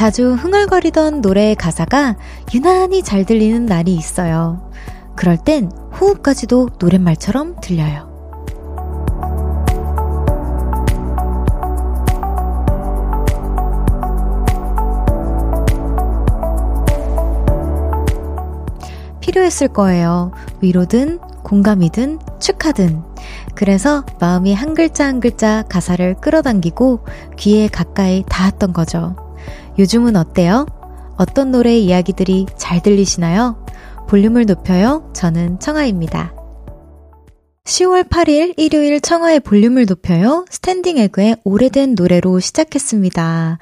자주 흥얼거리던 노래의 가사가 유난히 잘 들리는 날이 있어요. 그럴 땐 호흡까지도 노랫말처럼 들려요. 필요했을 거예요. 위로든 공감이든 축하든. 그래서 마음이 한 글자 한 글자 가사를 끌어당기고 귀에 가까이 닿았던 거죠. 요즘은 어때요? 어떤 노래의 이야기들이 잘 들리시나요? 볼륨을 높여요. 저는 청하입니다. 10월 8일 일요일 청하의 볼륨을 높여요. 스탠딩 에그의 오래된 노래로 시작했습니다.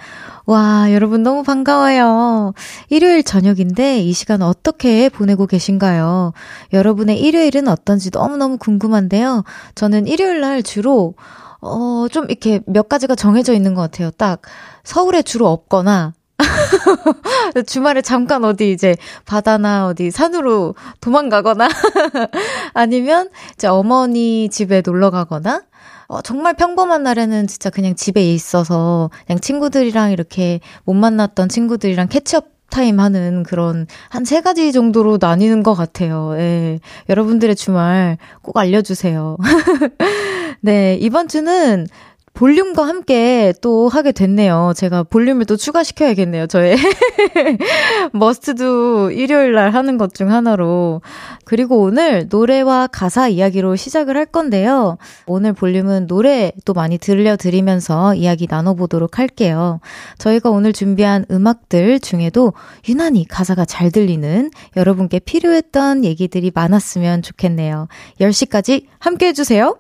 와, 여러분 너무 반가워요. 일요일 저녁인데 이 시간 어떻게 보내고 계신가요? 여러분의 일요일은 어떤지 너무너무 궁금한데요. 저는 일요일 날 주로 어, 좀 이렇게 몇 가지가 정해져 있는 것 같아요. 딱 서울에 주로 없거나 주말에 잠깐 어디 이제 바다나 어디 산으로 도망가거나 아니면 이제 어머니 집에 놀러 가거나 어, 정말 평범한 날에는 진짜 그냥 집에 있어서 그냥 친구들이랑 이렇게 못 만났던 친구들이랑 catch-up time 하는 그런 한 세 가지 정도로 나뉘는 것 같아요. 예. 여러분들의 주말 꼭 알려주세요. 네, 이번 주는 볼륨과 함께 또 하게 됐네요. 제가 볼륨을 또 추가시켜야겠네요. 저의 머스트도 일요일 날 하는 것 중 하나로. 그리고 오늘 노래와 가사 이야기로 시작을 할 건데요. 오늘 볼륨은 노래 또 많이 들려드리면서 이야기 나눠보도록 할게요. 저희가 오늘 준비한 음악들 중에도 유난히 가사가 잘 들리는 여러분께 필요했던 얘기들이 많았으면 좋겠네요. 10시까지 함께 해주세요.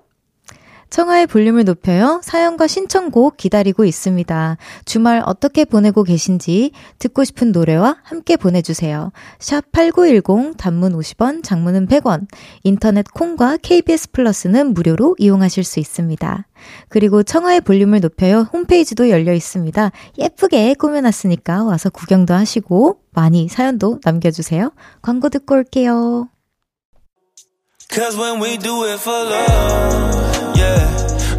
청하의 볼륨을 높여요. 사연과 신청곡 기다리고 있습니다. 주말 어떻게 보내고 계신지 듣고 싶은 노래와 함께 보내주세요. 샵 8910 단문 50원, 장문은 100원. 인터넷 콩과 KBS 플러스는 무료로 이용하실 수 있습니다. 그리고 청하의 볼륨을 높여요. 홈페이지도 열려 있습니다. 예쁘게 꾸며놨으니까 와서 구경도 하시고 많이 사연도 남겨주세요. 광고 듣고 올게요. Cause when we do it for love.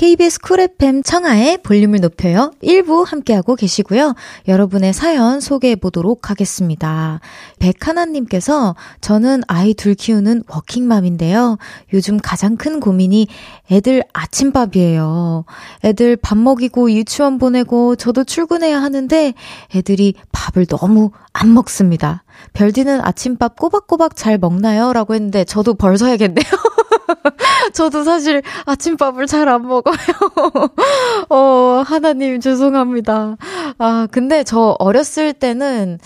KBS 쿨 FM 청하의 볼륨을 높여요. 1부 함께하고 계시고요. 여러분의 사연 소개해 보도록 하겠습니다. 백하나님께서 저는 아이 둘 키우는 워킹맘인데요. 요즘 가장 큰 고민이 애들 아침밥이에요. 애들 밥 먹이고 유치원 보내고 저도 출근해야 하는데 애들이 밥을 너무 안 먹습니다. 별디는 아침밥 꼬박꼬박 잘 먹나요? 라고 했는데 저도 벌써 해야겠네요. 저도 사실 아침밥을 잘 안 먹어요. 어, 하나님 죄송합니다. 아, 근데 저 어렸을 때는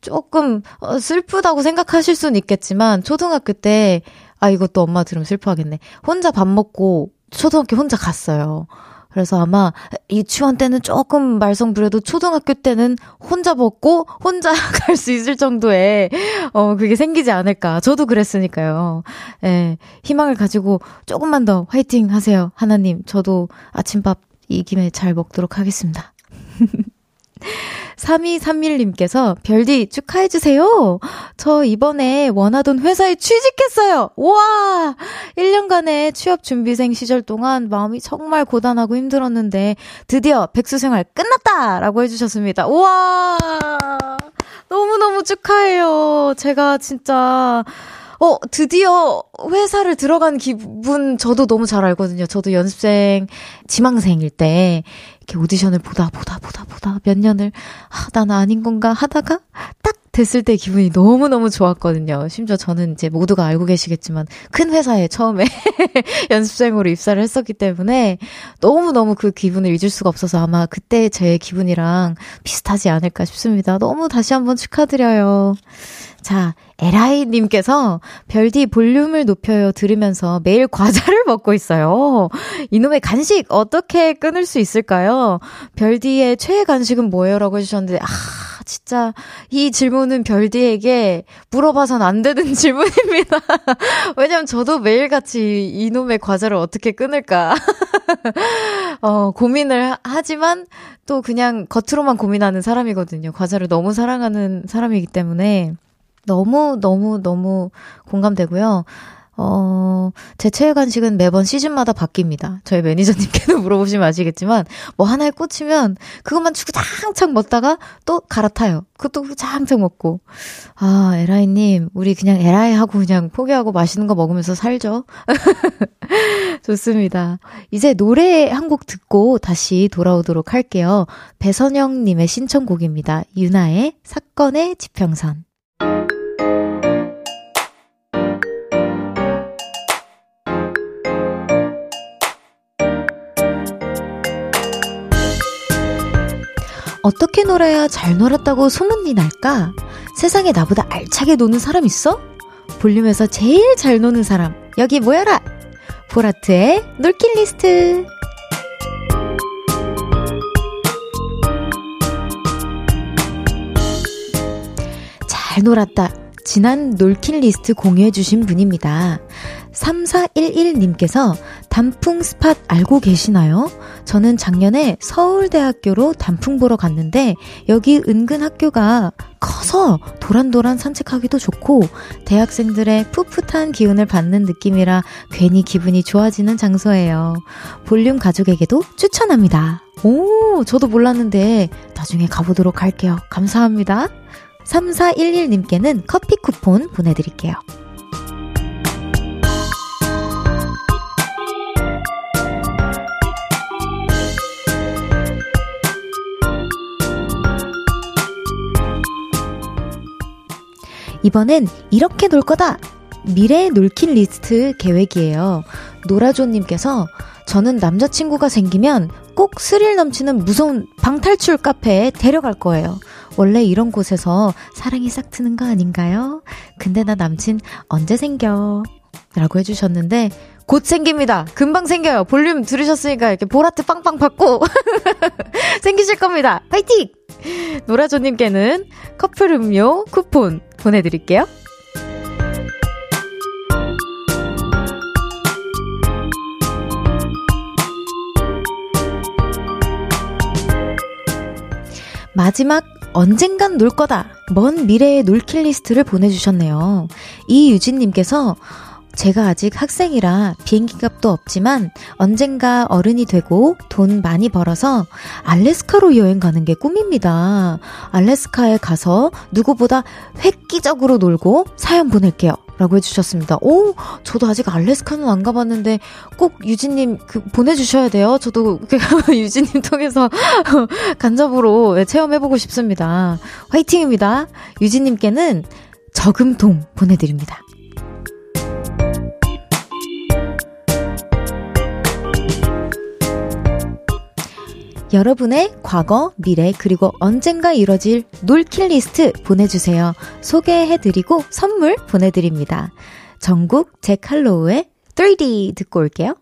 조금 어, 슬프다고 생각하실 수는 있겠지만 초등학교 때 아, 이것도 엄마 들으면 슬퍼하겠네. 혼자 밥 먹고 초등학교 혼자 갔어요. 그래서 아마 유치원 때는 조금 말썽 부려도 초등학교 때는 혼자 먹고 혼자 갈 수 있을 정도의 어 그게 생기지 않을까. 저도 그랬으니까요. 예. 희망을 가지고 조금만 더 화이팅 하세요. 하나님. 저도 아침밥 이 김에 잘 먹도록 하겠습니다. 3231님께서 별디 축하해주세요. 저 이번에 원하던 회사에 취직했어요. 와! 1년간의 취업 준비생 시절 동안 마음이 정말 고단하고 힘들었는데 드디어 백수생활 끝났다! 라고 해주셨습니다. 와! 너무너무 축하해요. 제가 진짜 어, 드디어 회사를 들어간 기분 저도 너무 잘 알거든요. 저도 연습생, 지망생일 때 이렇게 오디션을 보다 보다 보다 보다 몇 년을 아, 난 아닌 건가 하다가 딱 됐을 때 기분이 너무너무 좋았거든요. 심지어 저는 이제 모두가 알고 계시겠지만 큰 회사에 처음에 연습생으로 입사를 했었기 때문에 너무너무 그 기분을 잊을 수가 없어서 아마 그때 제 기분이랑 비슷하지 않을까 싶습니다. 너무 다시 한번 축하드려요. 자, 에라이님께서 별디 볼륨을 높여요 들으면서 매일 과자를 먹고 있어요. 이놈의 간식 어떻게 끊을 수 있을까요? 별디의 최애 간식은 뭐예요? 라고 해주셨는데, 아, 진짜 이 질문은 별디에게 물어봐선 안 되는 질문입니다. 왜냐면 저도 매일같이 이놈의 과자를 어떻게 끊을까. 어, 고민을 하지만 또 그냥 겉으로만 고민하는 사람이거든요. 과자를 너무 사랑하는 사람이기 때문에 너무, 너무, 너무 공감되고요. 어, 제 최애 간식은 매번 시즌마다 바뀝니다. 저희 매니저님께도 물어보시면 아시겠지만, 뭐 하나에 꽂히면 그것만 주구장창 먹다가 또 갈아타요. 그것도 후장창 먹고. 아, 에라이님, 우리 그냥 에라이 하고 그냥 포기하고 맛있는 거 먹으면서 살죠. 좋습니다. 이제 노래 한 곡 듣고 다시 돌아오도록 할게요. 배선영님의 신청곡입니다. 유나의 사건의 지평선. 어떻게 놀아야 잘 놀았다고 소문이 날까? 세상에 나보다 알차게 노는 사람 있어? 볼륨에서 제일 잘 노는 사람, 여기 모여라! 보라트의 놀킷 리스트! 잘 놀았다. 지난 놀킷 리스트 공유해주신 분입니다. 3411님께서 단풍 스팟 알고 계시나요? 저는 작년에 서울대학교로 단풍 보러 갔는데 여기 은근 학교가 커서 도란도란 산책하기도 좋고 대학생들의 풋풋한 기운을 받는 느낌이라 괜히 기분이 좋아지는 장소예요. 볼륨 가족에게도 추천합니다. 오, 저도 몰랐는데 나중에 가보도록 할게요. 감사합니다. 3411님께는 커피 쿠폰 보내드릴게요. 이번엔 이렇게 놀 거다! 미래의 놀킷 리스트 계획이에요. 노라조님께서 저는 남자친구가 생기면 꼭 스릴 넘치는 무서운 방탈출 카페에 데려갈 거예요. 원래 이런 곳에서 사랑이 싹 트는 거 아닌가요? 근데 나 남친 언제 생겨? 라고 해주셨는데, 곧 생깁니다. 금방 생겨요. 볼륨 들으셨으니까 이렇게 보라트 빵빵 받고 생기실 겁니다. 파이팅! 노라조님께는 커플 음료 쿠폰 보내드릴게요. 마지막 언젠간 놀 거다. 먼 미래의 놀킷 리스트를 보내주셨네요. 이유진님께서 제가 아직 학생이라 비행기 값도 없지만 언젠가 어른이 되고 돈 많이 벌어서 알래스카로 여행 가는 게 꿈입니다. 알래스카에 가서 누구보다 획기적으로 놀고 사연 보낼게요. 라고 해주셨습니다. 오, 저도 아직 알래스카는 안 가봤는데 꼭 유진님 그 보내주셔야 돼요. 저도 그 유진님 통해서 간접으로 체험해보고 싶습니다. 화이팅입니다. 유진님께는 저금통 보내드립니다. 여러분의 과거, 미래, 그리고 언젠가 이뤄질 놀킬 리스트 보내주세요. 소개해드리고 선물 보내드립니다. 전국 제칼로우의 3D 듣고 올게요.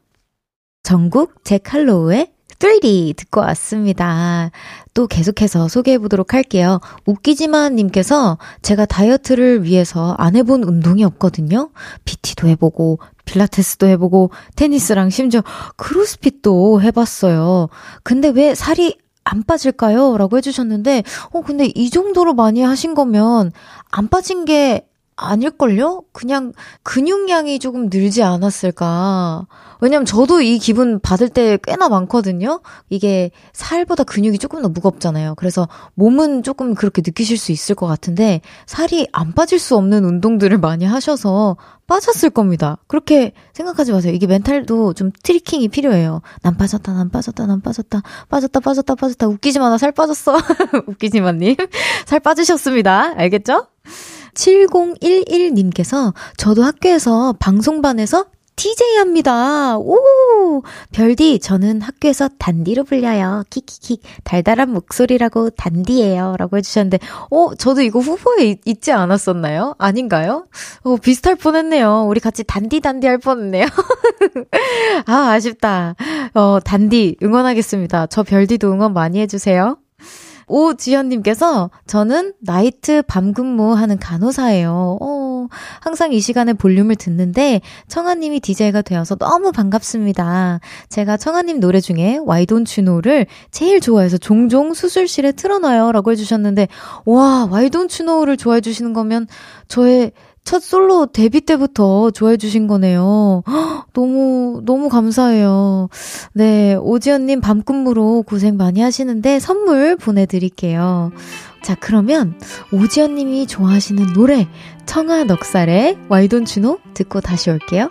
전국 제칼로우의 3D 듣고 왔습니다. 또 계속해서 소개해 보도록 할게요. 웃기지만 님께서 제가 다이어트를 위해서 안 해본 운동이 없거든요. PT도 해보고, 필라테스도 해보고, 테니스랑 심지어 크로스핏도 해봤어요. 근데 왜 살이 안 빠질까요? 라고 해주셨는데, 어, 근데 이 정도로 많이 하신 거면 안 빠진 게 아닐걸요? 그냥 근육량이 조금 늘지 않았을까. 왜냐면 저도 이 기분 받을 때 꽤나 많거든요? 이게 살보다 근육이 조금 더 무겁잖아요. 그래서 몸은 조금 그렇게 느끼실 수 있을 것 같은데 살이 안 빠질 수 없는 운동들을 많이 하셔서 빠졌을 겁니다. 그렇게 생각하지 마세요. 이게 멘탈도 좀 트리킹이 필요해요. 난 빠졌다, 난 빠졌다, 난 빠졌다, 빠졌다, 빠졌다, 빠졌다. 웃기지 마, 나 살 빠졌어. 웃기지 마님. 살 빠지셨습니다. 알겠죠? 7011님께서 저도 학교에서 방송반에서 TJ 합니다. 오! 별디, 저는 학교에서 단디로 불려요. 키키키. 달달한 목소리라고 단디예요. 라고 해주셨는데, 어, 저도 이거 후보에 있, 지 않았었나요? 아닌가요? 어, 비슷할 뻔 했네요. 우리 같이 단디 단디 할 뻔 했네요. 아, 아쉽다. 어, 단디 응원하겠습니다. 저 별디도 응원 많이 해주세요. 오지연님께서 저는 나이트 밤 근무하는 간호사예요. 어, 항상 이 시간에 볼륨을 듣는데 청아님이 DJ가 되어서 너무 반갑습니다. 제가 청아님 노래 중에 와이돈츄노를 제일 좋아해서 종종 수술실에 틀어놔요. 라고 해주셨는데, 와, 와이돈츄노를 좋아해 주시는 거면 저의 첫 솔로 데뷔 때부터 좋아해 주신 거네요. 너무, 너무 감사해요. 네, 오지연 님 밤근무로 고생 많이 하시는데 선물 보내 드릴게요. 자, 그러면 오지연 님이 좋아하시는 노래, 청아 넉살의 와이돈추노 듣고 다시 올게요.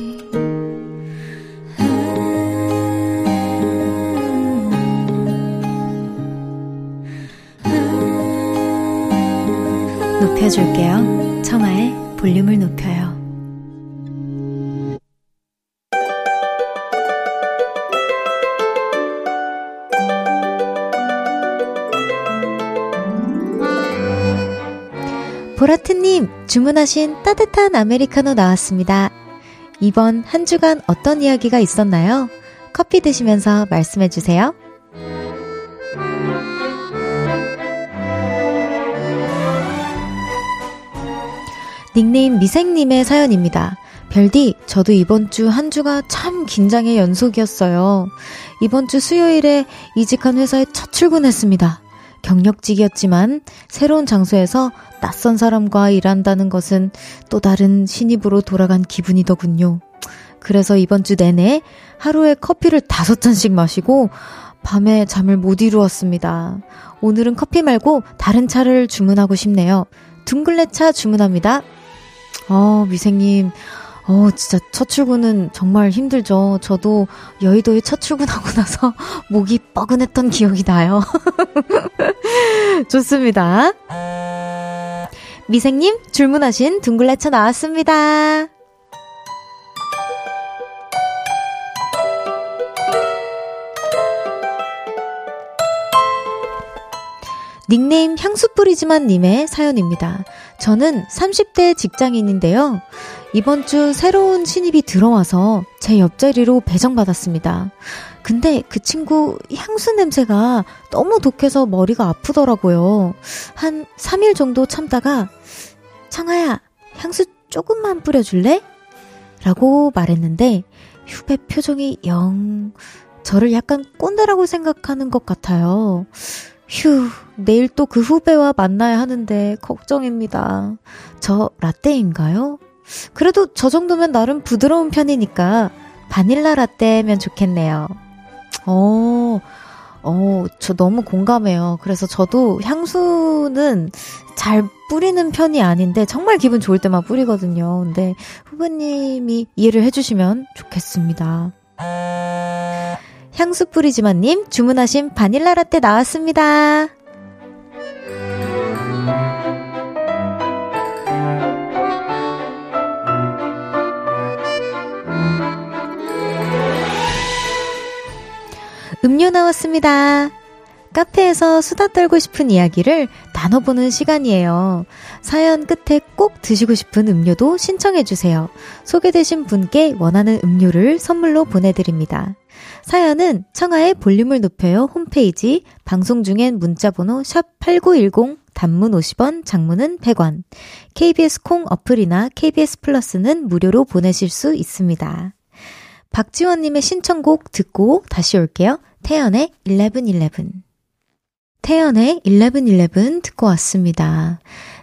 높여줄게요. 청하의 볼륨을 높여요. 보라트님, 주문하신 따뜻한 아메리카노 나왔습니다. 이번 한 주간 어떤 이야기가 있었나요? 커피 드시면서 말씀해주세요. 닉네임 미생님의 사연입니다. 별디, 저도 이번 주 한 주가 참 긴장의 연속이었어요. 이번 주 수요일에 이직한 회사에 첫 출근했습니다. 경력직이었지만 새로운 장소에서 낯선 사람과 일한다는 것은 또 다른 신입으로 돌아간 기분이더군요. 그래서 이번 주 내내 하루에 커피를 다섯 잔씩 마시고 밤에 잠을 못 이루었습니다. 오늘은 커피 말고 다른 차를 주문하고 싶네요. 둥글레차 주문합니다. 어, 미생님. 어, 진짜 첫 출근은 정말 힘들죠. 저도 여의도에 첫 출근하고 나서 목이 뻐근했던 기억이 나요. 좋습니다. 미생님, 주문하신 둥글레차 나왔습니다. 닉네임 향수 뿌리지만 님의 사연입니다. 저는 30대 직장인인데요. 이번 주 새로운 신입이 들어와서 제 옆자리로 배정받았습니다. 근데 그 친구 향수 냄새가 너무 독해서 머리가 아프더라고요. 한 3일 정도 참다가 청아야, 향수 조금만 뿌려줄래? 라고 말했는데 후배 표정이 영 저를 약간 꼰대라고 생각하는 것 같아요. 휴, 내일 또 그 후배와 만나야 하는데 걱정입니다. 저 라떼인가요? 그래도 저 정도면 나름 부드러운 편이니까 바닐라 라떼면 좋겠네요. 어, 어, 저 너무 공감해요. 그래서 저도 향수는 잘 뿌리는 편이 아닌데 정말 기분 좋을 때만 뿌리거든요. 근데 후배님이 이해를 해주시면 좋겠습니다. 향수 뿌리지마님 주문하신 바닐라 라떼 나왔습니다. 음료 나왔습니다. 카페에서 수다 떨고 싶은 이야기를 나눠보는 시간이에요. 사연 끝에 꼭 드시고 싶은 음료도 신청해주세요. 소개되신 분께 원하는 음료를 선물로 보내드립니다. 사연은 청하의 볼륨을 높여요 홈페이지 방송 중엔 문자번호 샵 8910 단문 50원, 장문은 100원. KBS 콩 어플이나 KBS 플러스는 무료로 보내실 수 있습니다. 박지원님의 신청곡 듣고 다시 올게요. 태연의 1111. 태연의 1111 듣고 왔습니다.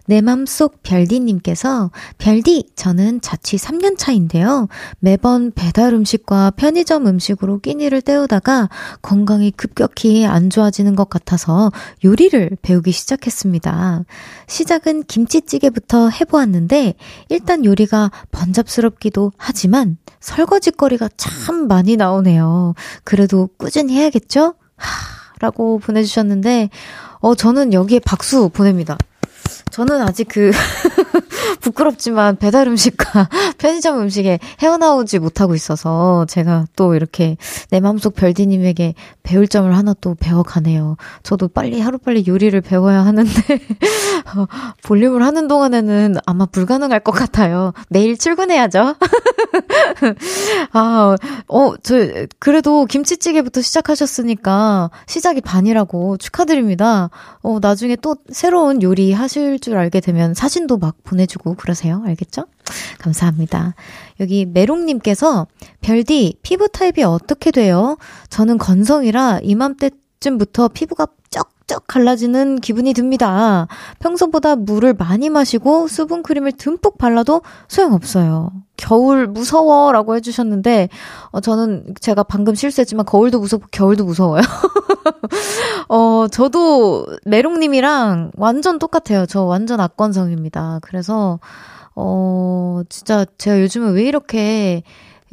내 맘속 별디님께서 별디 저는 자취 3년 차인데요. 매번 배달 음식과 편의점 음식으로 끼니를 때우다가 건강이 급격히 안 좋아지는 것 같아서 요리를 배우기 시작했습니다. 시작은 김치찌개부터 해보았는데 일단 요리가 번잡스럽기도 하지만 설거지거리가 참 많이 나오네요. 그래도 꾸준히 해야겠죠? 하, 라고 보내주셨는데, 어, 저는 여기에 박수 보냅니다. 저는 아직 그 부끄럽지만 배달 음식과 편의점 음식에 헤어나오지 못하고 있어서 제가 또 이렇게 내 마음속 별디님에게 배울 점을 하나 또 배워가네요. 저도 빨리 하루빨리 요리를 배워야 하는데, 어, 볼륨을 하는 동안에는 아마 불가능할 것 같아요. 매일 출근해야죠. 아, 어, 저, 그래도 김치찌개부터 시작하셨으니까 시작이 반이라고 축하드립니다. 어, 나중에 또 새로운 요리 하실 줄 알게 되면 사진도 막 보내주고 그러세요. 알겠죠? 감사합니다. 여기 메롱님께서 별디 피부 타입이 어떻게 돼요? 저는 건성이라 이맘때쯤부터 피부가 쩍쩍 갈라지는 기분이 듭니다. 평소보다 물을 많이 마시고 수분크림을 듬뿍 발라도 소용없어요. 겨울 무서워 라고 해주셨는데, 어, 저는 제가 방금 실수했지만 거울도 무섭고 겨울도 무서워요. 어, 저도 메롱님이랑 완전 똑같아요. 저 완전 악건성입니다. 그래서, 어, 진짜 제가 요즘에 왜 이렇게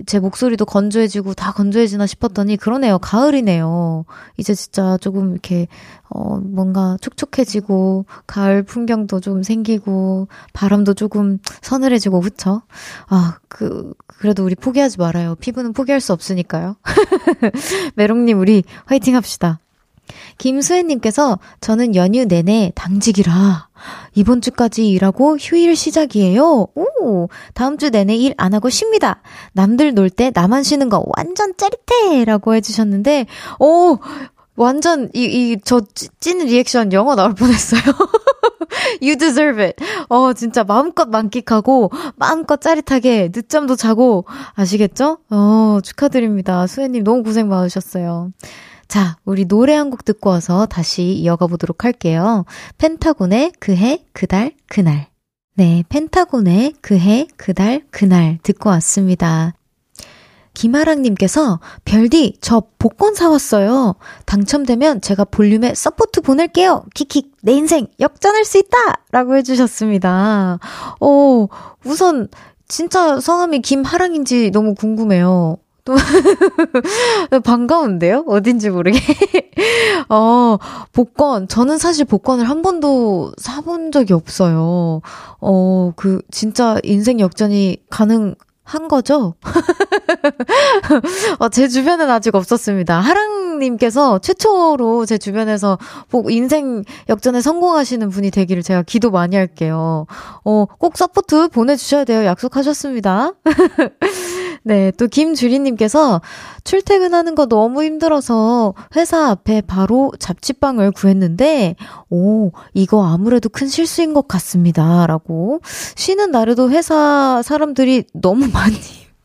제 목소리도 건조해지고 다 건조해지나 싶었더니 그러네요. 가을이네요. 이제 진짜 조금 이렇게 어 뭔가 촉촉해지고 가을 풍경도 좀 생기고 바람도 조금 서늘해지고 그쵸? 아, 그 그래도 우리 포기하지 말아요. 피부는 포기할 수 없으니까요. 메롱님 우리 화이팅 합시다. 김수혜님께서 저는 연휴 내내 당직이라 이번 주까지 일하고 휴일 시작이에요. 오, 다음 주 내내 일 안 하고 쉽니다. 남들 놀 때 나만 쉬는 거 완전 짜릿해! 라고 해주셨는데, 오, 완전, 이, 이, 저찐 리액션 영어 나올 뻔했어요. you deserve it. 어, 진짜 마음껏 만끽하고, 마음껏 짜릿하게, 늦잠도 자고, 아시겠죠? 어, 축하드립니다. 수혜님 너무 고생 많으셨어요. 자, 우리 노래 한 곡 듣고 와서 다시 이어가 보도록 할게요. 펜타곤의 그해, 그달, 그날. 네, 펜타곤의 그해, 그달, 그날 듣고 왔습니다. 김아랑님께서 별디 저 복권 사왔어요. 당첨되면 제가 볼륨에 support 보낼게요. 킥킥 내 인생 역전할 수 있다 라고 해주셨습니다. 어 우선 진짜 성함이 김하랑인지 너무 궁금해요. 또 반가운데요? 어딘지 모르게. 어, 복권. 저는 사실 복권을 한 번도 사본 적이 없어요. 어, 그, 진짜 인생 역전이 가능, 한 거죠? 어, 제 주변엔 아직 없었습니다. 하랑님께서 최초로 제 주변에서 인생 역전에 성공하시는 분이 되기를 제가 기도 많이 할게요. 어, 꼭 support 보내주셔야 돼요. 약속하셨습니다. 네, 또 김주리님께서 출퇴근하는 거 너무 힘들어서 회사 앞에 바로 자취방을 구했는데, 오, 이거 아무래도 큰 실수인 것 같습니다. 라고. 쉬는 날에도 회사 사람들이 너무 많이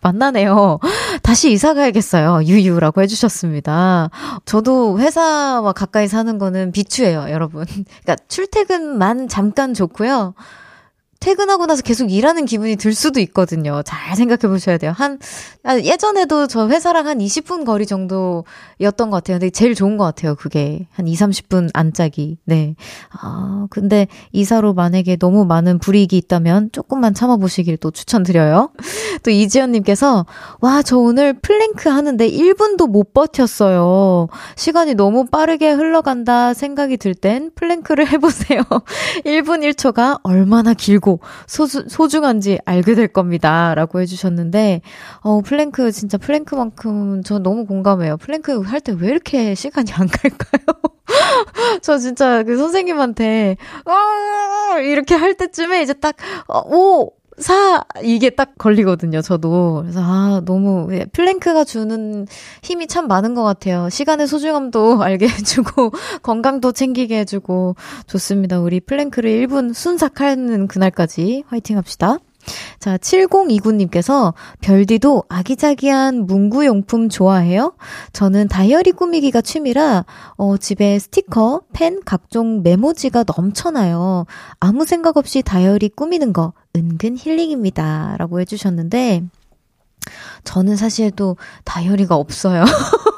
만나네요. 다시 이사 가야겠어요. 유유라고 해주셨습니다. 저도 회사와 가까이 사는 거는 비추예요, 여러분. 그러니까 출퇴근만 잠깐 좋고요. 퇴근하고 나서 계속 일하는 기분이 들 수도 있거든요. 잘 생각해 보셔야 돼요. 한, 아, 예전에도 저 회사랑 한 20분 거리 정도였던 것 같아요. 근데 제일 좋은 것 같아요. 그게. 한 2, 30분 안짝이. 네. 아, 근데 이사로 만약에 너무 많은 불이익이 있다면 조금만 참아보시길 또 추천드려요. 또 이지연님께서, 와, 저 오늘 플랭크 하는데 1분도 못 버텼어요. 시간이 너무 빠르게 흘러간다 생각이 들 땐 plank를 해보세요. 1분 1초가 얼마나 길고 크고 소주, 소중한지 알게 될 겁니다. 라고 해주셨는데, 어, 플랭크, 진짜 plank만큼 저 너무 공감해요. 플랭크 할 때 왜 이렇게 시간이 안 갈까요? 저 진짜 그 선생님한테, 아, 이렇게 할 때쯤에 이제 딱, 어, 오! 사 이게 딱 걸리거든요. 저도 그래서 아 너무 plank가 주는 힘이 참 많은 것 같아요. 시간의 소중함도 알게 해주고 건강도 챙기게 해주고 좋습니다. 우리 plank를 1분 순삭하는 그날까지 화이팅합시다. 자, 7029님께서 별디도 아기자기한 문구용품 좋아해요? 저는 다이어리 꾸미기가 취미라, 어, 집에 스티커, 펜, 각종 메모지가 넘쳐나요. 아무 생각 없이 다이어리 꾸미는 거 은근 힐링입니다. 라고 해주셨는데, 저는 사실 또 다이어리가 없어요.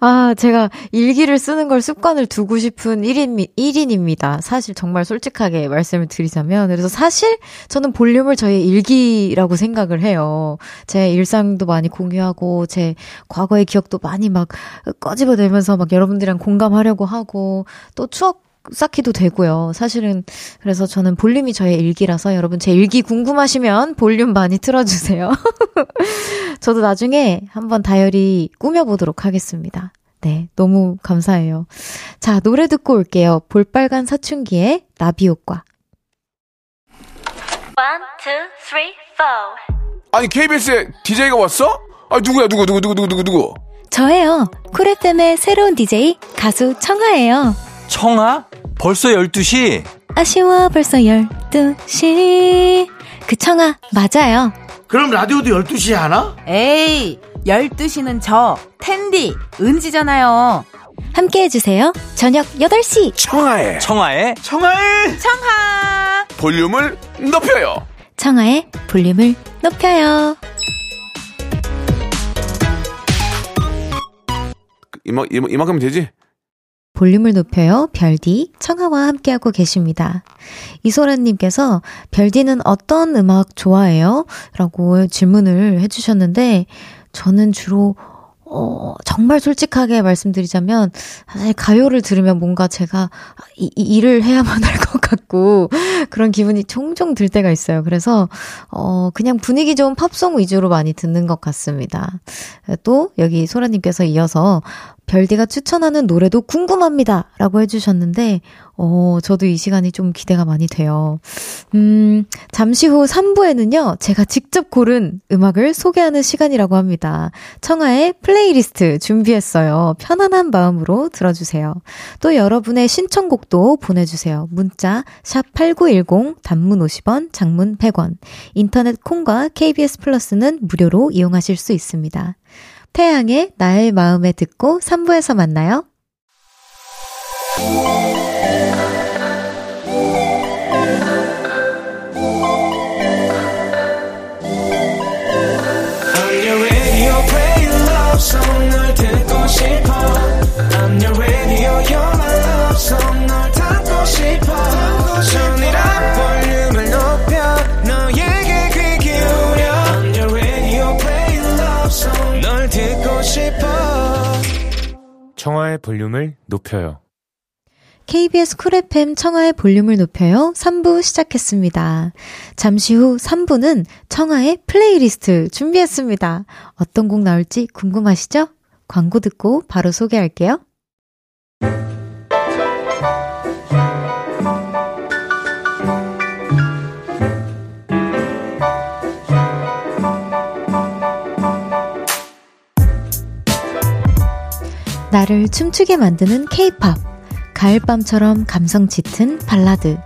아, 제가 일기를 쓰는 걸 습관을 두고 싶은 1인, 1인입니다. 사실 정말 솔직하게 말씀을 드리자면. 그래서 사실 저는 볼륨을 저의 일기라고 생각을 해요. 제 일상도 많이 공유하고, 제 과거의 기억도 많이 막 꺼집어내면서 막 여러분들이랑 공감하려고 하고, 또 추억 쌓기도 되고요. 사실은 그래서 저는 볼륨이 저의 일기라서 여러분 제 일기 궁금하시면 볼륨 많이 틀어주세요. 저도 나중에 한번 다이어리 꾸며보도록 하겠습니다. 네, 너무 감사해요. 자, 노래 듣고 올게요. 볼빨간 사춘기의 나비 효과. 1, 2, 3, 4. 아니 KBS에 DJ가 왔어? 아 누구야 누구 누구 누구 누구 누구 누구? 저예요. 쿨FM의 새로운 DJ 가수 청아예요. 청아? 벌써 12시? 아쉬워 벌써 12시. 그 청아 맞아요. 그럼 라디오도 12시에 하나? 에이, 12시는 저, 텐디, 은지잖아요. 함께 해주세요. 저녁 8시. 청하의 청아의 청하의 청하! 볼륨을 높여요. 청아의 볼륨을 높여요. 이마, 이마, 이만큼 되지? 볼륨을 높여요. 별디 청아와 함께하고 계십니다. 이소라님께서 별디는 어떤 음악 좋아해요? 라고 질문을 해주셨는데 저는 주로 어, 정말 솔직하게 말씀드리자면, 사실 가요를 들으면 뭔가 제가 이, 이 일을 해야만 할 것 같고, 그런 기분이 종종 들 때가 있어요. 그래서, 어, 그냥 분위기 좋은 팝송 위주로 많이 듣는 것 같습니다. 또, 여기 소라님께서 이어서, 별디가 추천하는 노래도 궁금합니다. 라고 해주셨는데, 어, 저도 이 시간이 좀 기대가 많이 돼요. 음, 잠시 후 3부에는요, 제가 직접 고른 음악을 소개하는 시간이라고 합니다. 청하의 플레이리스트 준비했어요. 편안한 마음으로 들어주세요. 또 여러분의 신청곡도 보내주세요. 문자, 샵8910, 단문 50원, 장문 100원. 인터넷 콩과 KBS 플러스는 무료로 이용하실 수 있습니다. 태양의 나의 마음에 듣고 3부에서 만나요. 싶어 I'm your radio, you're my love song 널 담고 싶어 청하의 볼륨을 높여 너에게 귀 기울여 I'm your radio, play your love song 널 듣고 싶어 청하의 볼륨을 높여요. KBS 쿨 FM 청하의 볼륨을 높여요. 3부 시작했습니다. 잠시 후 3부는 청하의 플레이리스트 준비했습니다. 어떤 곡 나올지 궁금하시죠? 광고 듣고 바로 소개할게요. 나를 춤추게 만드는 케이팝. 가을밤처럼 감성 짙은 발라드.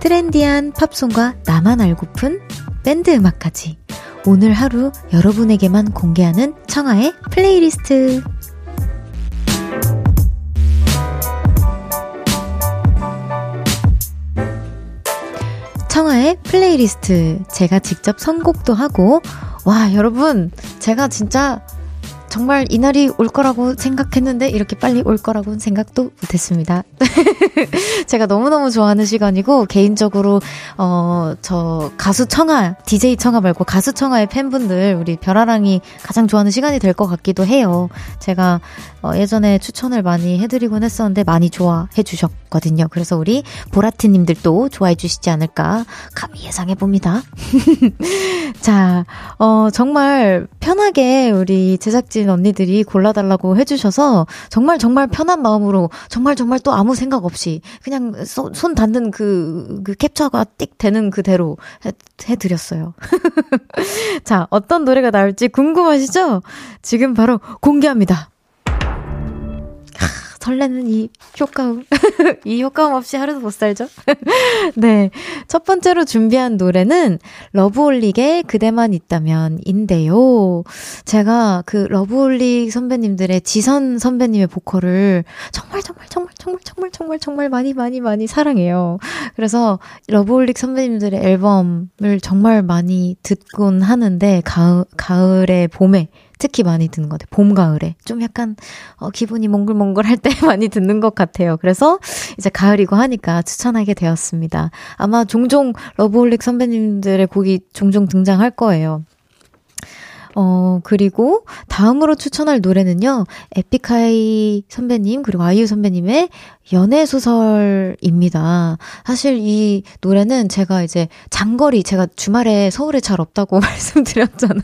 트렌디한 팝송과 나만 알고픈 밴드 음악까지. 오늘 하루 여러분에게만 공개하는 청하의 플레이리스트. 청하의 플레이리스트. 제가 직접 선곡도 하고, 와, 여러분, 제가 진짜 정말 이날이 올 거라고 생각했는데 이렇게 빨리 올 거라고는 생각도 못했습니다. 제가 너무너무 좋아하는 시간이고 개인적으로 어 저 가수 청아, DJ 청아 말고 가수 청아의 팬분들 우리 별아랑이 가장 좋아하는 시간이 될 것 같기도 해요. 제가 어 예전에 추천을 많이 해드리곤 했었는데 많이 좋아해 주셨거든요. 그래서 우리 보라트님들도 좋아해 주시지 않을까 감히 예상해 봅니다. 자, 어 정말 편하게 우리 제작진 언니들이 골라달라고 해주셔서 정말 정말 편한 마음으로 정말 정말 또 아무 생각 없이 그냥 소, 손 닿는 그, 그 캡처가 띡 되는 그대로 해, 해드렸어요. 자, 어떤 노래가 나올지 궁금하시죠? 지금 바로 공개합니다. 설레는 이 효과음. 이 효과음 없이 하루도 못 살죠? 네. 첫 번째로 준비한 노래는 러브홀릭의 그대만 있다면 인데요. 제가 그 러브홀릭 선배님들의 지선 선배님의 보컬을 정말 정말 정말 정말 정말 정말 정말 많이 많이 많이 사랑해요. 그래서 러브홀릭 선배님들의 앨범을 정말 많이 듣곤 하는데 가을, 가을에 봄에 특히 많이 듣는 것 같아요. 봄, 가을에. 좀 약간, 어, 기분이 몽글몽글 할 때 많이 듣는 것 같아요. 그래서 이제 가을이고 하니까 추천하게 되었습니다. 아마 종종 러브홀릭 선배님들의 곡이 종종 등장할 거예요. 어, 그리고 다음으로 추천할 노래는요, 에픽하이 선배님, 그리고 아이유 선배님의 연애소설입니다. 사실 이 노래는 제가 이제 장거리, 제가 주말에 서울에 잘 없다고 말씀드렸잖아요.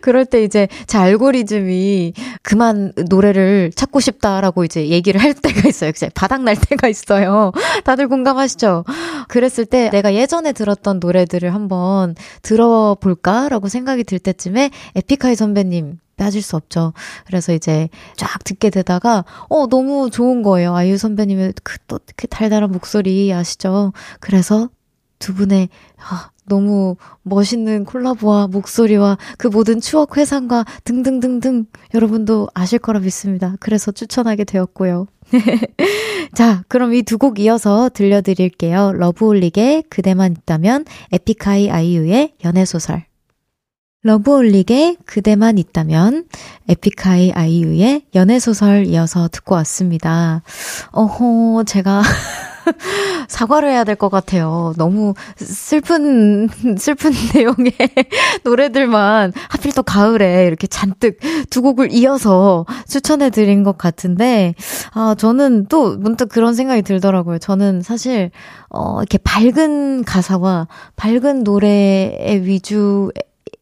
그럴 때 이제 제 알고리즘이 그만 노래를 찾고 싶다라고 이제 얘기를 할 때가 있어요. 이제 바닥날 때가 있어요. 다들 공감하시죠? 그랬을 때 내가 예전에 들었던 노래들을 한번 들어볼까라고 생각이 들 때쯤에 에픽하이 선배님 빠질 수 없죠. 그래서 이제 쫙 듣게 되다가, 어, 너무 좋은 거예요. 아이유 선배님의 그 또, 그 달달한 목소리 아시죠? 그래서 두 분의, 아, 너무 멋있는 콜라보와 목소리와 그 모든 추억 회상과 등등등등 여러분도 아실 거라 믿습니다. 그래서 추천하게 되었고요. 자, 그럼 이 두 곡 이어서 들려드릴게요. 러브홀릭의 그대만 있다면, 에픽하이 아이유의 연애소설. 러브홀릭의 그대만 있다면, 에픽하이 아이유의 연애소설 이어서 듣고 왔습니다. 어허, 제가 사과를 해야 될 것 같아요. 너무 슬픈, 슬픈 내용의 노래들만 하필 또 가을에 이렇게 잔뜩 두 곡을 이어서 추천해 드린 것 같은데, 아, 저는 또 문득 그런 생각이 들더라고요. 저는 사실, 어, 이렇게 밝은 가사와 밝은 노래의 위주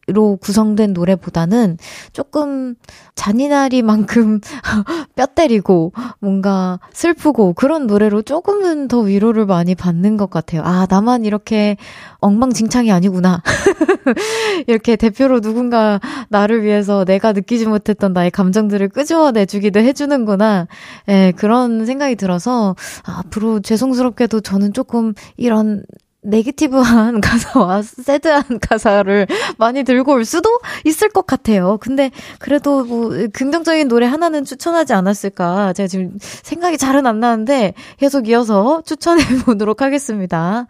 로 구성된 노래보다는 조금 잔인하리만큼 뼈 때리고 뭔가 슬프고 그런 노래로 조금은 더 위로를 많이 받는 것 같아요. 아, 나만 이렇게 엉망진창이 아니구나. 이렇게 대표로 누군가 나를 위해서 내가 느끼지 못했던 나의 감정들을 끄집어내주기도 해주는구나. 예, 그런 생각이 들어서 아, 앞으로 죄송스럽게도 저는 조금 이런 네게티브한 가사와 새드한 가사를 많이 들고 올 수도 있을 것 같아요. 근데 그래도 뭐 긍정적인 노래 하나는 추천하지 않았을까. 제가 지금 생각이 잘은 안 나는데 계속 이어서 추천해 보도록 하겠습니다.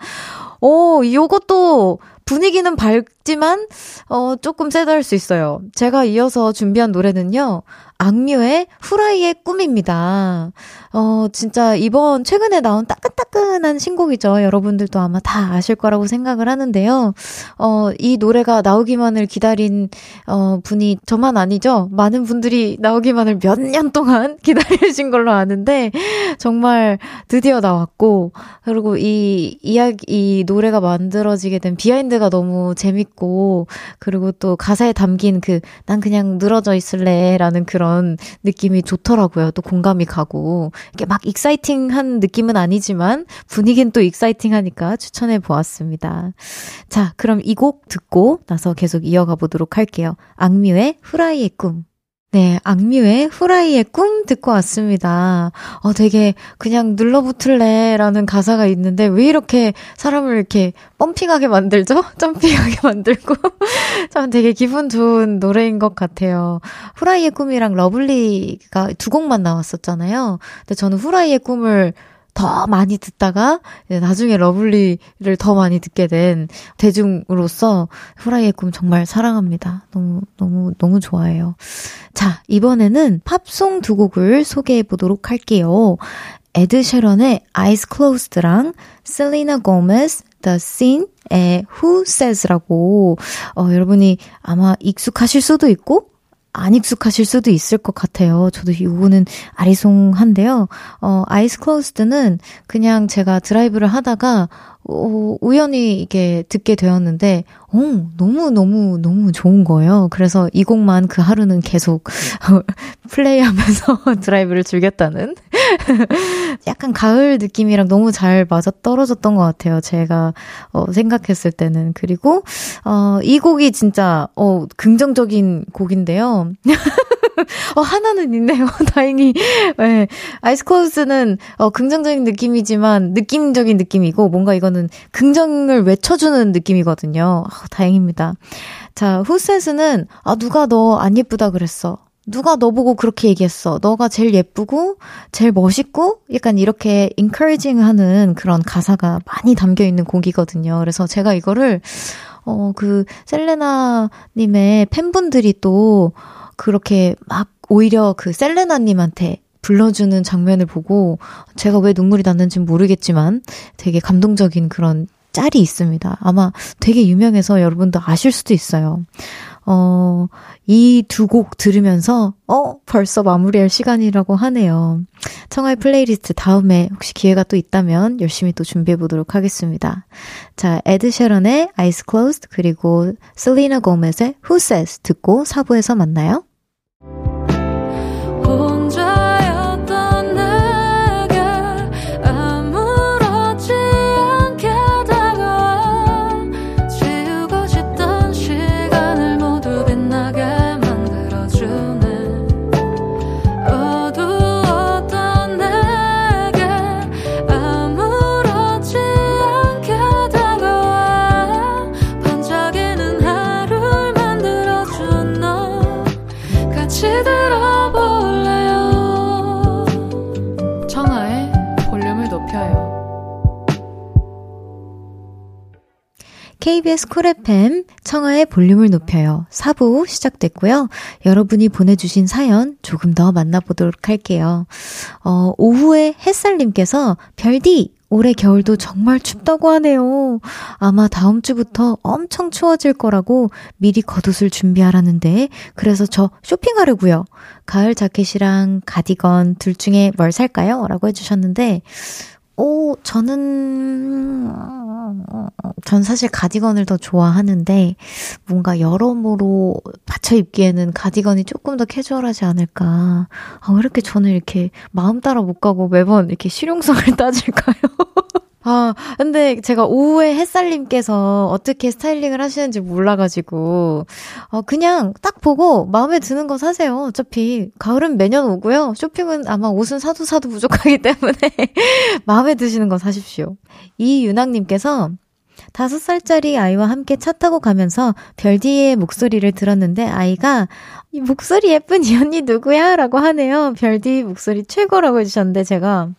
오, 요것도 분위기는 밝지만 어 조금 세다할 수 있어요. 제가 이어서 준비한 노래는요. 악뮤의 후라이의 꿈입니다. 어, 진짜 이번 최근에 나온 따끈따끈한 신곡이죠. 여러분들도 아마 다 아실 거라고 생각을 하는데요. 어, 이 노래가 나오기만을 기다린, 어, 분이 저만 아니죠. 많은 분들이 나오기만을 몇 년 동안 기다리신 걸로 아는데, 정말 드디어 나왔고, 그리고 이 이야기, 이 노래가 만들어지게 된 비하인드가 너무 재밌고, 그리고 또 가사에 담긴 그, 난 그냥 늘어져 있을래, 라는 그런 느낌이 좋더라고요. 또 공감이 가고. 이게 막 exciting한 느낌은 아니지만 분위기는 또 exciting하니까 추천해 보았습니다. 자, 그럼 이 곡 듣고 나서 계속 이어가 보도록 할게요. 악뮤의 후라이의 꿈. 네, 악뮤의 후라이의 꿈 듣고 왔습니다. 어, 되게 그냥 눌러붙을래 라는 가사가 있는데 왜 이렇게 사람을 이렇게 pumping하게 만들죠? jumping하게 만들고. 참 되게 기분 좋은 노래인 것 같아요. 후라이의 꿈이랑 Love Lee가 두 곡만 나왔었잖아요. 근데 저는 후라이의 꿈을 더 많이 듣다가 나중에 Love Lee를 더 많이 듣게 된 대중으로서 후라이의 꿈 정말 사랑합니다. 너무 너무 너무 좋아해요. 자, 이번에는 팝송 두 곡을 소개해 보도록 할게요. 에드 쉐런의 Eyes Closed랑 셀리나 고메스 The Scene의 Who Says라고 어, 여러분이 아마 익숙하실 수도 있고 안 익숙하실 수도 있을 것 같아요. 저도 이거는 아리송한데요. 어, 아이스 클로스드는 그냥 제가 드라이브를 하다가 어, 우연히 이게 듣게 되었는데, 어, 너무, 너무, 너무 좋은 거예요. 그래서 이 곡만 그 하루는 계속 플레이 하면서 드라이브를 즐겼다는. 약간 가을 느낌이랑 너무 잘 맞아 떨어졌던 것 같아요. 제가, 어, 생각했을 때는. 그리고, 어, 이 곡이 진짜, 어, 긍정적인 곡인데요. 어, 하나는 있네요. 다행히. 네. 아이스코스는 어, 긍정적인 느낌이지만 느낌적인 느낌이고 뭔가 이거는 긍정을 외쳐주는 느낌이거든요. 아, 다행입니다. 자, 후세스는 아, 누가 너 안 예쁘다 그랬어. 누가 너 보고 그렇게 얘기했어. 너가 제일 예쁘고, 제일 멋있고, 약간 이렇게 encouraging 하는 그런 가사가 많이 담겨 있는 곡이거든요. 그래서 제가 이거를, 어, 그, 셀레나님의 팬분들이 또, 그렇게 막 오히려 그 셀레나님한테 불러주는 장면을 보고 제가 왜 눈물이 났는지 모르겠지만 되게 감동적인 그런 짤이 있습니다. 아마 되게 유명해서 여러분도 아실 수도 있어요. 어, 이 두 곡 들으면서, 어, 벌써 마무리할 시간이라고 하네요. 청하의 플레이리스트 다음에 혹시 기회가 또 있다면 열심히 또 준비해 보도록 하겠습니다. 자, 에드 셰런의 Eyes Closed, 그리고 셀리나 고메즈의 Who Says 듣고 4부에서 만나요. KBS 쿨 FM 청하의 볼륨을 높여요. 4부 시작됐고요. 여러분이 보내주신 사연 조금 더 만나보도록 할게요. 어, 오후에 햇살님께서 별디 올해 겨울도 정말 춥다고 하네요. 아마 다음 주부터 엄청 추워질 거라고 미리 겉옷을 준비하라는데 그래서 저 쇼핑하려고요. 가을 자켓이랑 가디건 둘 중에 뭘 살까요? 라고 해주셨는데 오, 저는, 전 사실 가디건을 더 좋아하는데, 뭔가 여러모로 받쳐 입기에는 가디건이 조금 더 캐주얼하지 않을까. 아, 왜 이렇게 저는 이렇게 마음 따라 못 가고 매번 이렇게 실용성을 따질까요? 아, 근데 제가 오후에 햇살님께서 어떻게 스타일링을 하시는지 몰라가지고, 어, 그냥 딱 보고 마음에 드는 거 사세요. 어차피 가을은 매년 오고요. 쇼핑은 아마 옷은 사도 사도 부족하기 때문에 마음에 드시는 거 사십시오. 이윤학님께서 다섯 살짜리 아이와 함께 차 타고 가면서 별디의 목소리를 들었는데 아이가 이 목소리 예쁜 이 언니 누구야? 라고 하네요. 별디 목소리 최고라고 해주셨는데 제가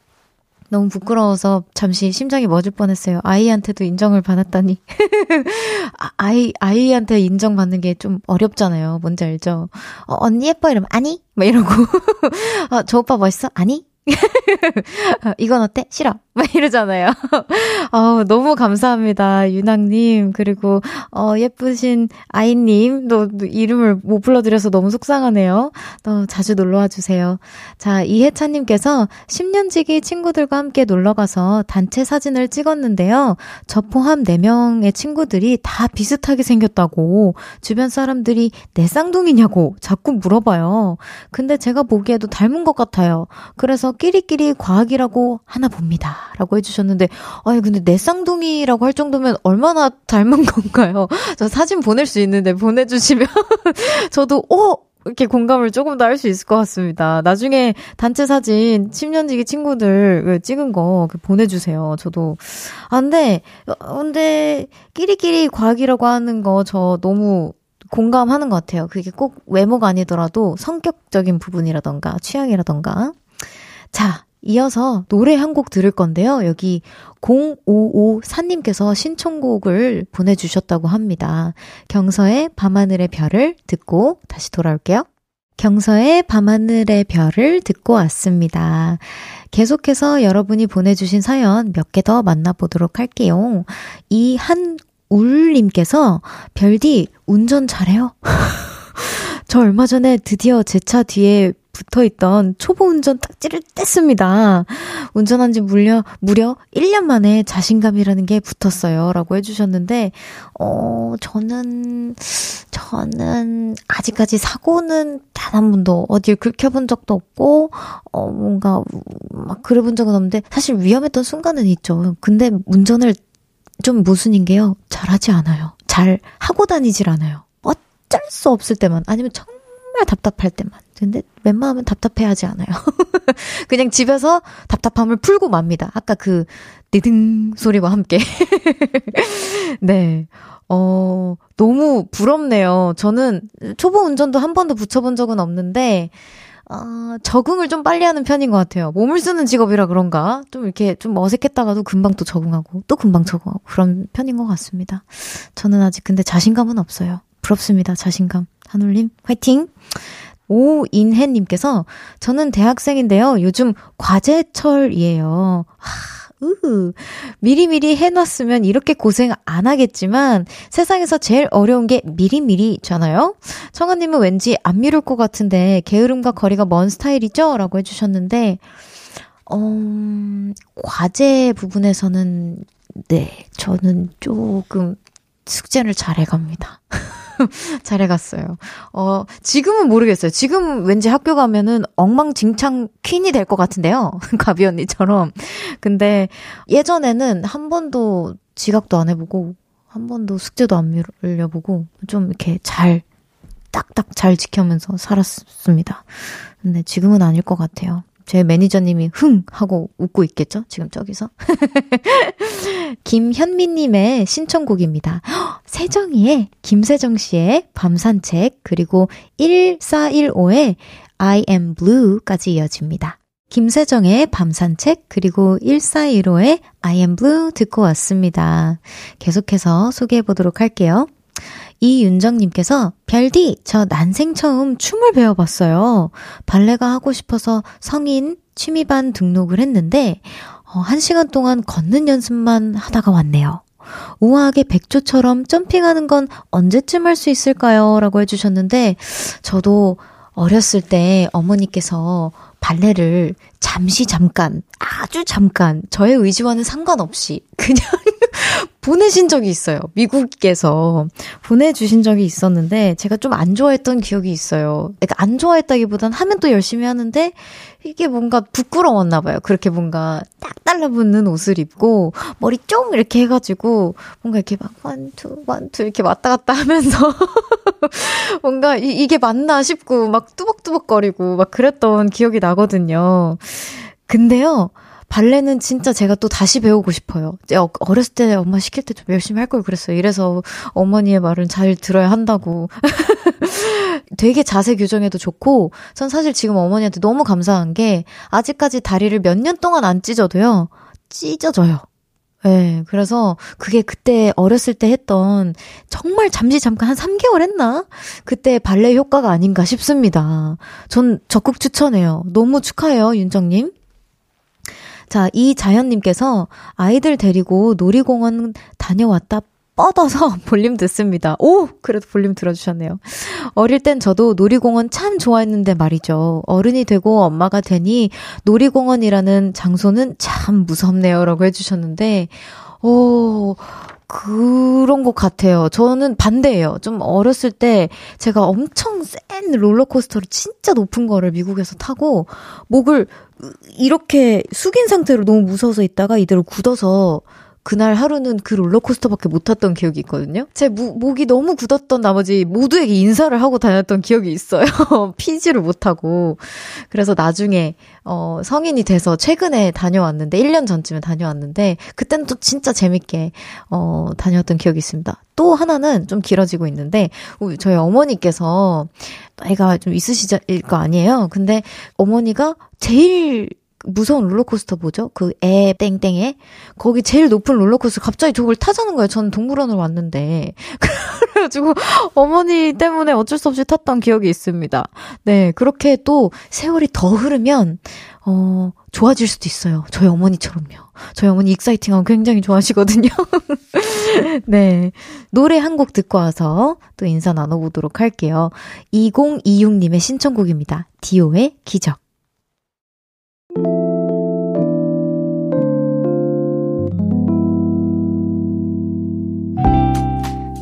너무 부끄러워서 잠시 심장이 멎을 뻔했어요. 아이한테도 인정을 받았다니. 아, 아이, 아이한테 인정받는 게 좀 어렵잖아요. 뭔지 알죠? 어, 언니 예뻐? 이러면, 아니? 막 이러고. 어, 저 오빠 멋있어? 아니? 어, 이건 어때? 싫어. 막 이러잖아요. 어, 너무 감사합니다. 윤학님. 그리고, 어, 예쁘신 아이님. 또, 또 이름을 못 불러드려서 너무 속상하네요. 또 자주 놀러와 주세요. 자, 이혜찬님께서 10년 지기 친구들과 함께 놀러가서 단체 사진을 찍었는데요. 저 포함 4명의 친구들이 다 비슷하게 생겼다고 주변 사람들이 내 쌍둥이냐고 자꾸 물어봐요. 근데 제가 보기에도 닮은 것 같아요. 그래서 끼리끼리 과학이라고 하나 봅니다. 라고 해주셨는데, 아니, 근데 내 쌍둥이라고 할 정도면 얼마나 닮은 건가요? 저 사진 보낼 수 있는데 보내주시면 저도, 오! 이렇게 공감을 조금 더 할 수 있을 것 같습니다. 나중에 단체 사진 10년지기 친구들 그 찍은 거 보내주세요. 저도. 아, 근데, 어, 근데, 끼리끼리 과학이라고 하는 거 저 너무 공감하는 것 같아요. 그게 꼭 외모가 아니더라도 성격적인 부분이라던가 취향이라던가. 자, 이어서 노래 한 곡 들을 건데요. 여기 0554님께서 신청곡을 보내주셨다고 합니다. 경서의 밤하늘의 별을 듣고 다시 돌아올게요. 경서의 밤하늘의 별을 듣고 왔습니다. 계속해서 여러분이 보내주신 사연 몇 개 더 만나보도록 할게요. 이 한울님께서 별디 운전 잘해요? 저 얼마 전에 드디어 제 차 뒤에 붙어 있던 초보 운전 딱지를 뗐습니다. 운전한 지 무려, 무려 1년 만에 자신감이라는 게 붙었어요. 라고 해주셨는데, 어, 저는, 저는 아직까지 사고는 단 한 번도 어딜 긁혀본 적도 없고, 어, 뭔가, 막 그래 본 적은 없는데, 사실 위험했던 순간은 있죠. 근데 운전을 좀 모순인 게요. 잘하지 않아요. 잘 하고 다니질 않아요. 어쩔 수 없을 때만, 아니면 정말 답답할 때만. 근데 웬만하면 답답해하지 않아요. 그냥 집에서 답답함을 풀고 맙니다. 아까 그 디등 소리와 함께. 네. 어, 너무 부럽네요. 저는 초보 운전도 한 번도 붙여본 적은 없는데, 어, 적응을 좀 빨리 하는 편인 것 같아요. 몸을 쓰는 직업이라 그런가? 좀 이렇게 좀 어색했다가도 금방 또 적응하고, 또 금방 적응하고, 그런 편인 것 같습니다. 저는 아직 근데 자신감은 없어요. 부럽습니다. 자신감. 한울님, 화이팅! 오인혜님께서 저는 대학생인데요. 요즘 과제철이에요. 하, 우후. 미리미리 해놨으면 이렇게 고생 안 하겠지만 세상에서 제일 어려운 게 미리미리잖아요? 청아님은 왠지 안 미룰 것 같은데 게으름과 거리가 먼 스타일이죠? 라고 해주셨는데, 어, 과제 부분에서는, 네, 저는 조금 숙제를 잘 해갑니다. 잘 해갔어요. 어, 지금은 모르겠어요. 지금 왠지 학교 가면은 엉망진창 퀸이 될 것 같은데요. 가비 언니처럼. 근데 예전에는 한 번도 지각도 안 해보고, 한 번도 숙제도 안 미뤄보고, 좀 이렇게 잘, 딱딱 잘 지켜면서 살았습니다. 근데 지금은 아닐 것 같아요. 제 매니저님이 흥! 하고 웃고 있겠죠? 지금 저기서. 김현미님의 신청곡입니다. 헉, 세정이의 김세정 씨의 밤산책, 그리고 1415의 I am blue까지 이어집니다. 김세정의 밤산책, 그리고 1415의 I am blue 듣고 왔습니다. 계속해서 소개해 보도록 할게요. 이윤정님께서 별디 저 난생 처음 춤을 배워봤어요. 발레가 하고 싶어서 성인 취미반 등록을 했는데 어, 한 시간 동안 걷는 연습만 하다가 왔네요. 우아하게 백조처럼 점핑하는 건 언제쯤 할 수 있을까요? 라고 해주셨는데 저도 어렸을 때 어머니께서 발레를 잠시 잠깐, 아주 잠깐, 저의 의지와는 상관없이 그냥 보내신 적이 있어요. 미국에서 보내주신 적이 있었는데 제가 좀 안 좋아했던 기억이 있어요. 그러니까 안 좋아했다기보단 하면 또 열심히 하는데 이게 뭔가 부끄러웠나 봐요. 그렇게 뭔가 딱 달라붙는 옷을 입고 머리 쫑 이렇게 해가지고 뭔가 이렇게 막 원투 원투 이렇게 왔다 갔다 하면서 뭔가 이, 이게 맞나 싶고 막 뚜벅뚜벅거리고 막 그랬던 기억이 나거든요. 근데요. 발레는 진짜 제가 또 다시 배우고 싶어요. 어, 어렸을 때 엄마 시킬 때 좀 열심히 할 걸 그랬어요. 이래서 어머니의 말은 잘 들어야 한다고. 되게 자세 교정에도 좋고, 전 사실 지금 어머니한테 너무 감사한 게, 아직까지 다리를 몇 년 동안 안 찢어도요, 찢어져요. 예, 네, 그래서 그게 그때 어렸을 때 했던 정말 잠시 잠깐 한 3개월 했나? 그때 발레 효과가 아닌가 싶습니다. 전 적극 추천해요. 너무 축하해요, 윤정님. 자, 이자연님께서 아이들 데리고 놀이공원 다녀왔다 뻗어서 볼륨 듣습니다. 오! 그래도 볼륨 들어주셨네요. 어릴 땐 저도 놀이공원 참 좋아했는데 말이죠. 어른이 되고 엄마가 되니 놀이공원이라는 장소는 참 무섭네요. 라고 해주셨는데, 오, 그런 것 같아요. 저는 반대예요. 좀 어렸을 때 제가 엄청 센 롤러코스터를 진짜 높은 거를 미국에서 타고 목을 이렇게 숙인 상태로 너무 무서워서 있다가 이대로 굳어서 그날 하루는 그 롤러코스터밖에 못 탔던 기억이 있거든요. 제 무, 목이 너무 굳었던 나머지 모두에게 인사를 하고 다녔던 기억이 있어요. 피지를 못하고. 그래서 나중에, 어, 성인이 돼서 최근에 다녀왔는데, 1년 전쯤에 다녀왔는데, 그때는 또 진짜 재밌게, 어, 다녀왔던 기억이 있습니다. 또 하나는 좀 길어지고 있는데, 저희 어머니께서 나이가 좀 있으실 거 아니에요? 근데 어머니가 제일 무서운 롤러코스터 뭐죠? 그애 땡땡에 거기 제일 높은 롤러코스터 갑자기 저걸 타자는 거예요. 저는 동물원을 왔는데 그래가지고 어머니 때문에 어쩔 수 없이 탔던 기억이 있습니다. 네 그렇게 또 세월이 더 흐르면 어 좋아질 수도 있어요. 저희 어머니처럼요. 저희 어머니 exciting하고 굉장히 좋아하시거든요. 네 노래 한 곡 듣고 와서 또 인사 나눠보도록 할게요. 2026님의 신청곡입니다. 디오의 기적.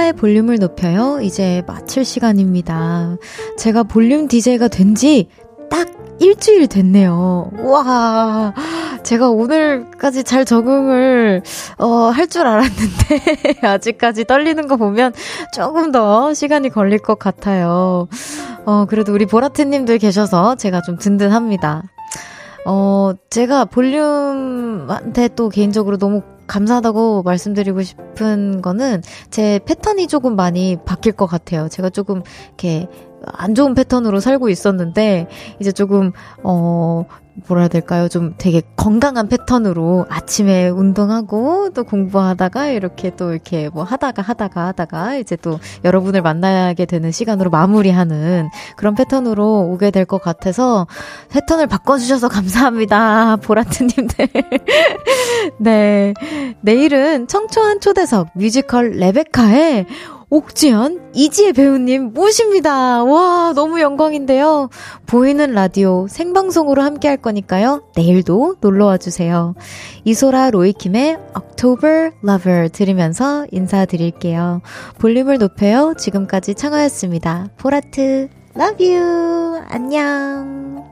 청하의 볼륨을 높여요. 이제 마칠 시간입니다. 제가 볼륨 DJ가 된 지 딱 일주일 됐네요. 와, 제가 오늘까지 잘 적응을, 어, 할 줄 알았는데, 아직까지 떨리는 거 보면 조금 더 시간이 걸릴 것 같아요. 어, 그래도 우리 보라트님들 계셔서 제가 좀 든든합니다. 어, 제가 볼륨한테 또 개인적으로 너무 감사하다고 말씀드리고 싶은 거는 제 패턴이 조금 많이 바뀔 것 같아요. 제가 조금 이렇게 안 좋은 패턴으로 살고 있었는데 이제 조금 어 뭐라 해야 될까요? 좀 되게 건강한 패턴으로 아침에 운동하고 또 공부하다가 이렇게 또 이렇게 뭐 하다가 하다가 하다가 이제 또 여러분을 만나게 되는 시간으로 마무리하는 그런 패턴으로 오게 될 것 같아서 패턴을 바꿔주셔서 감사합니다. 보라트님들. 네. 내일은 청초한 초대석 뮤지컬 레베카의 옥지연, 이지혜 배우님 모십니다. 와, 너무 영광인데요. 보이는 라디오 생방송으로 함께 할 거니까요. 내일도 놀러 와 주세요. 이소라 로이킴의 October Lover 들으면서 인사드릴게요. 볼륨을 높여요. 지금까지 창화였습니다. 보라트, love you. 안녕.